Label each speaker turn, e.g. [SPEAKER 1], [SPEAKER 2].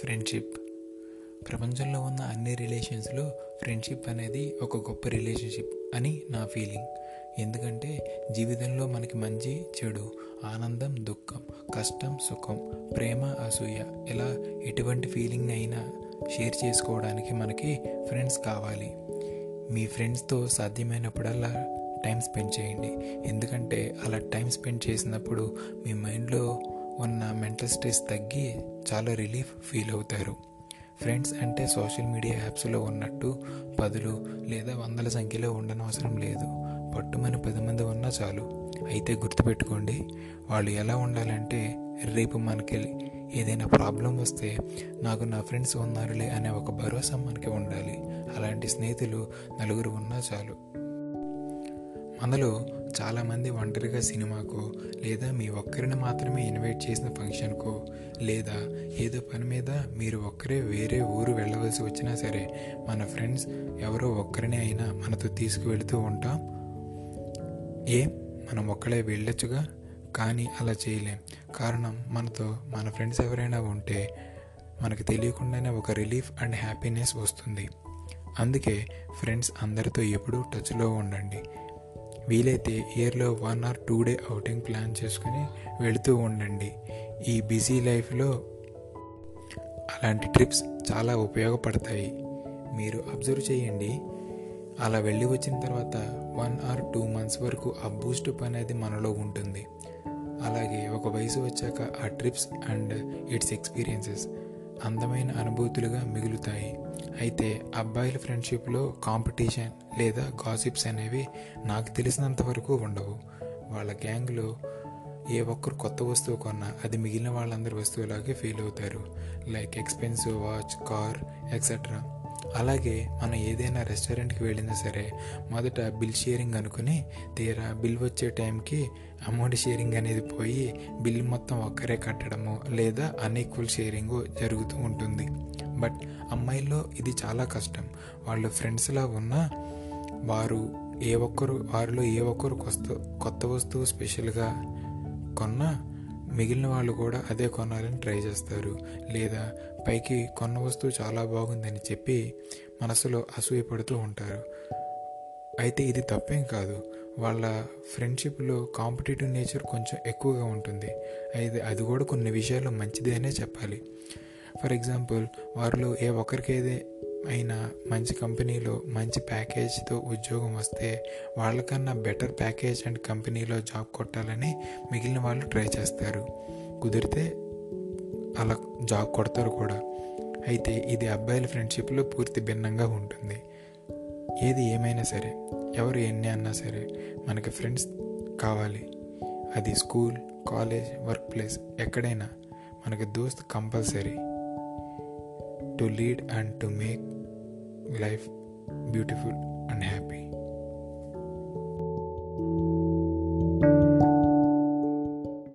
[SPEAKER 1] Friendship. ప్రపంచంలో ఉన్న అన్ని రిలేషన్స్లో ఫ్రెండ్షిప్ అనేది ఒక గొప్ప రిలేషన్షిప్ అని నా ఫీలింగ్. ఎందుకంటే జీవితంలో మనకి మంచి చెడు ఆనందం దుఃఖం కష్టం సుఖం ప్రేమ అసూయ ఇలా ఎటువంటి ఫీలింగ్ అయినా షేర్ చేసుకోవడానికి మనకి ఫ్రెండ్స్ కావాలి. మీ ఫ్రెండ్స్తో సాధ్యమైనప్పుడల్లా టైం స్పెండ్ చేయండి. ఎందుకంటే అలా టైం స్పెండ్ చేసినప్పుడు మీ మైండ్లో ఉన్న మెంటల్ స్ట్రెస్ తగ్గి చాలా రిలీఫ్ ఫీల్ అవుతారు. ఫ్రెండ్స్ అంటే సోషల్ మీడియా యాప్స్లో ఉన్నట్టు పదులు లేదా వందల సంఖ్యలో ఉండనవసరం లేదు. పట్టుమని పది మంది ఉన్నా చాలు. అయితే గుర్తుపెట్టుకోండి వాళ్ళు ఎలా ఉండాలంటే రేపు మనకి ఏదైనా ప్రాబ్లం వస్తే నాకు నా ఫ్రెండ్స్ ఉన్నారులే అనే ఒక భరోసా మనకి ఉండాలి. అలాంటి స్నేహితులు నలుగురు ఉన్నా చాలు. మనలో చాలామంది ఒంటరిగా సినిమాకు లేదా మీ ఒక్కరిని మాత్రమే ఇన్వైట్ చేసిన ఫంక్షన్కు లేదా ఏదో పని మీద మీరు ఒక్కరే వేరే ఊరు వెళ్ళవలసి వచ్చినా సరే మన ఫ్రెండ్స్ ఎవరో ఒక్కరిని అయినా మనతో తీసుకువెళుతూ ఉంటాం? ఏం మనం ఒక్కడే వెళ్ళొచ్చుగా? కానీ అలా చేయలేం. కారణం మనతో మన ఫ్రెండ్స్ ఎవరైనా ఉంటే మనకు తెలియకుండానే ఒక రిలీఫ్ అండ్ హ్యాపీనెస్ వస్తుంది. అందుకే ఫ్రెండ్స్ అందరితో ఎప్పుడూ టచ్లో ఉండండి. వీలైతే ఇయర్లో one or two day outing plan చేసుకుని వెళుతూ ఉండండి. ఈ బిజీ లైఫ్లో అలాంటి ట్రిప్స్ చాలా ఉపయోగపడతాయి. మీరు అబ్జర్వ్ చేయండి. అలా వెళ్ళి వచ్చిన తర్వాత వన్ ఆర్ టూ మంత్స్ వరకు ఆ బూస్ట్ అనేది మనలో ఉంటుంది. అలాగే ఒక వయసు వచ్చాక ఆ ట్రిప్స్ అండ్ ఇట్స్ ఎక్స్పీరియన్సెస్ అందమైన అనుభూతులుగా మిగులుతాయి. అయితే అబ్బాయిల ఫ్రెండ్షిప్లో కాంపిటీషన్ లేదా గాసిప్స్ అనేవి నాకు తెలిసినంత వరకు ఉండవు. వాళ్ళ గ్యాంగ్లో ఏ ఒక్కరు కొత్త వస్తువు కొన్నా అది మిగిలిన వాళ్ళందరి వస్తువులాగే ఫీల్ అవుతారు. Like expensive watch car etcetera. అలాగే మనం ఏదైనా రెస్టారెంట్కి వెళ్ళినా సరే మొదట బిల్ షేరింగ్ అనుకుని తీరా బిల్ వచ్చే టైంకి అమౌంట్ షేరింగ్ అనేది పోయి బిల్ మొత్తం ఒక్కరే కట్టడము లేదా అన్ఈక్వల్ షేరింగ్ జరుగుతూ ఉంటుంది. బట్ అమ్మాయిల్లో ఇది చాలా కష్టం. వాళ్ళు ఫ్రెండ్స్లా ఉన్నా వారు ఏ ఒక్కరు వారిలో ఏ ఒక్కరు కొత్త కొత్త వస్తువు స్పెషల్గా కొన్నా మిగిలిన వాళ్ళు కూడా అదే కొనాలని ట్రై చేస్తారు. లేదా పైకి కొన్న వస్తువు చాలా బాగుందని చెప్పి మనసులో అసూయపడుతూ ఉంటారు. అయితే ఇది తప్పేం కాదు. వాళ్ళ ఫ్రెండ్షిప్లో కాంపిటేటివ్ నేచర్ కొంచెం ఎక్కువగా ఉంటుంది. అయితే అది కూడా కొన్ని విషయాల్లో మంచిదే అనే చెప్పాలి. ఫర్ ఎగ్జాంపుల్ వారిలో ఏ ఒక్కరికేదే అయినా మంచి కంపెనీలో మంచి ప్యాకేజ్తో ఉద్యోగం వస్తే వాళ్ళకన్నా బెటర్ ప్యాకేజ్ అండ్ కంపెనీలో జాబ్ కొట్టాలని మిగిలిన వాళ్ళు ట్రై చేస్తారు. కుదిరితే అలా జాబ్ కొడతారు కూడా. అయితే ఇది అబ్బాయిల ఫ్రెండ్షిప్లో పూర్తి భిన్నంగా ఉంటుంది. ఏది ఏమైనా సరే ఎవరు ఎన్ని అన్నా సరే మనకి ఫ్రెండ్స్ కావాలి. అది స్కూల్ కాలేజ్ వర్క్ ప్లేస్ ఎక్కడైనా మనకి దోస్త్ compulsory. to lead and to make life beautiful and happy.